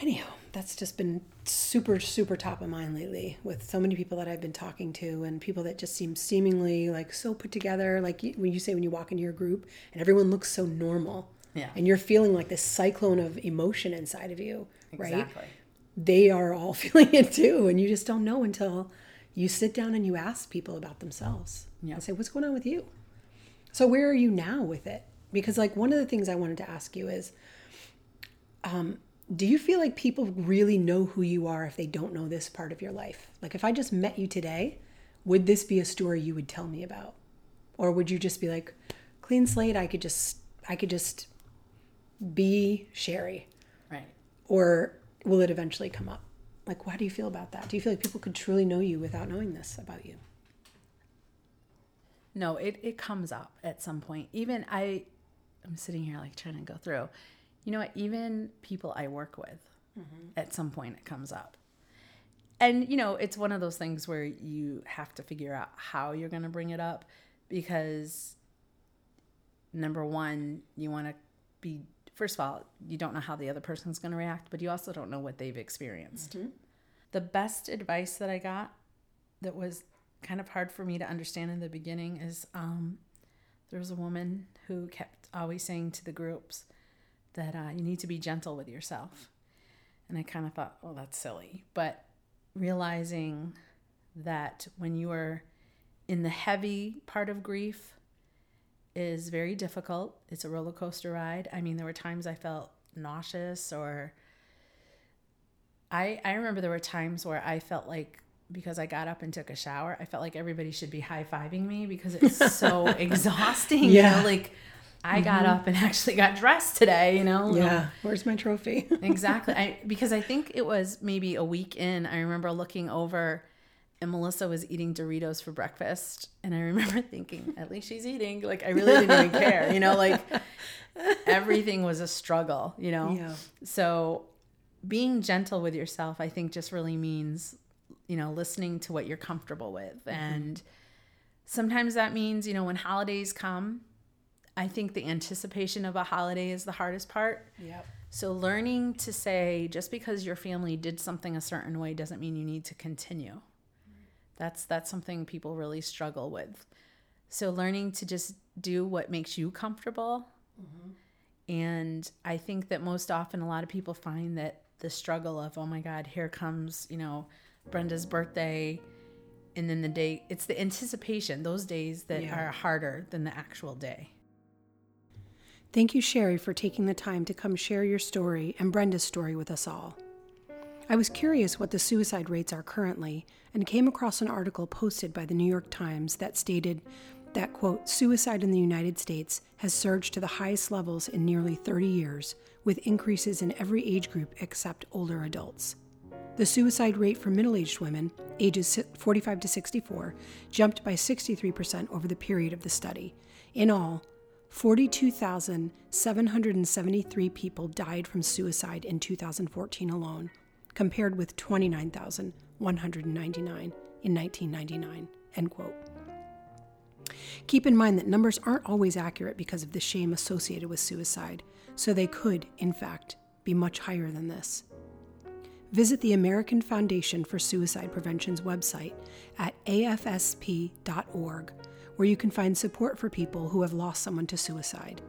anyhow that's just been super super top of mind lately with so many people that i've been talking to and people that just seem seemingly like so put together. Like when you say when you walk into your group and everyone looks so normal Yeah. and you're feeling like this cyclone of emotion inside of you right? They are all feeling it too and you just don't know until you sit down and you ask people about themselves Yeah. and say what's going on with you? So where are you now with it? Because like one of the things i wanted to ask you is um, do you feel like people really know who you are if they don't know this part of your life? Like if i just met you today would this be a story you would tell me about? Or would you just be like clean slate i could just i could just be sherry. Right. Or will it eventually come up? Like, how do you feel about that? Do you feel like people could truly know you without knowing this about you? No, it, it comes up at some point. Even I, I'm sitting here like trying to go through. You know what? Even people I work with, mm-hmm. at some point it comes up. And, you know, it's one of those things where you have to figure out how you're going to bring it up because, number one, you want to be, first of all, you don't know how the other person's going to react, but you also don't know what they've experienced. The best advice that I got that was kind of hard for me to understand in the beginning is um, there was a woman who kept always saying to the groups that uh, you need to be gentle with yourself. And I kind of thought, oh, that's silly. But realizing that when you are in the heavy part of grief, is very difficult. It's a roller coaster ride. I mean, there were times I felt nauseous or I I remember there were times where I felt like because I got up and took a shower, I felt like everybody should be high-fiving me because it's so exhausting, yeah. you know, like I mm-hmm. got up and actually got dressed today, you know. Yeah. Where's my trophy? exactly. I because I think it was maybe a week in, I remember looking over and Melissa was eating Doritos for breakfast. And I remember thinking, at least she's eating. Like, I really didn't even care, you know, like everything was a struggle, you know? Yeah. So being gentle with yourself, I think just really means, you know, listening to what you're comfortable with. Mm-hmm. And sometimes that means, you know, when holidays come, I think the anticipation of a holiday is the hardest part. Yep. So learning to say just because your family did something a certain way doesn't mean you need to continue. That's that's something people really struggle with. So learning to just do what makes you comfortable. Mm-hmm. And I think that most often a lot of people find that the struggle of, oh my God, here comes, you know, Brenda's birthday. And then the day, it's the anticipation, those days that yeah. are harder than the actual day. Thank you, Sherry, for taking the time to come share your story and Brenda's story with us all. I was curious what the suicide rates are currently and came across an article posted by the New York Times that stated that, quote, suicide in the United States has surged to the highest levels in nearly 30 years, with increases in every age group except older adults. The suicide rate for middle aged women, ages 45 to 64, jumped by 63% over the period of the study. In all, 42,773 people died from suicide in 2014 alone, compared with 29,199 in 1999. End quote. Keep in mind that numbers aren't always accurate because of the shame associated with suicide, so they could, in fact, be much higher than this. Visit the American Foundation for Suicide Prevention's website at afsp.org, where you can find support for people who have lost someone to suicide.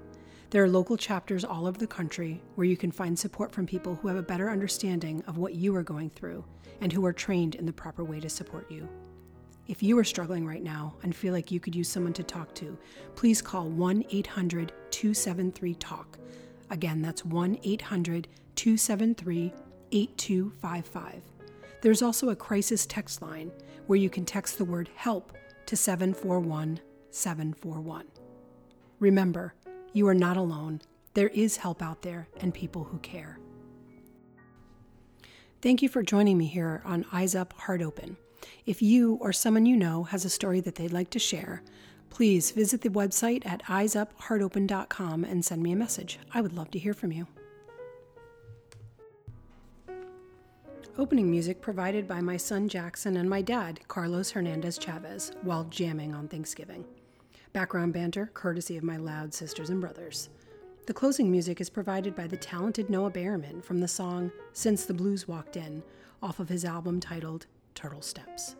There are local chapters all over the country where you can find support from people who have a better understanding of what you are going through and who are trained in the proper way to support you. If you are struggling right now and feel like you could use someone to talk to, please call 1 800 273 TALK. Again, that's 1 800 273 8255. There's also a crisis text line where you can text the word HELP to 741 741. Remember, you are not alone. There is help out there and people who care. Thank you for joining me here on Eyes Up, Heart Open. If you or someone you know has a story that they'd like to share, please visit the website at eyesupheartopen.com and send me a message. I would love to hear from you. Opening music provided by my son Jackson and my dad, Carlos Hernandez Chavez, while jamming on Thanksgiving. Background banter, courtesy of my loud sisters and brothers. The closing music is provided by the talented Noah Behrman from the song Since the Blues Walked In, off of his album titled Turtle Steps.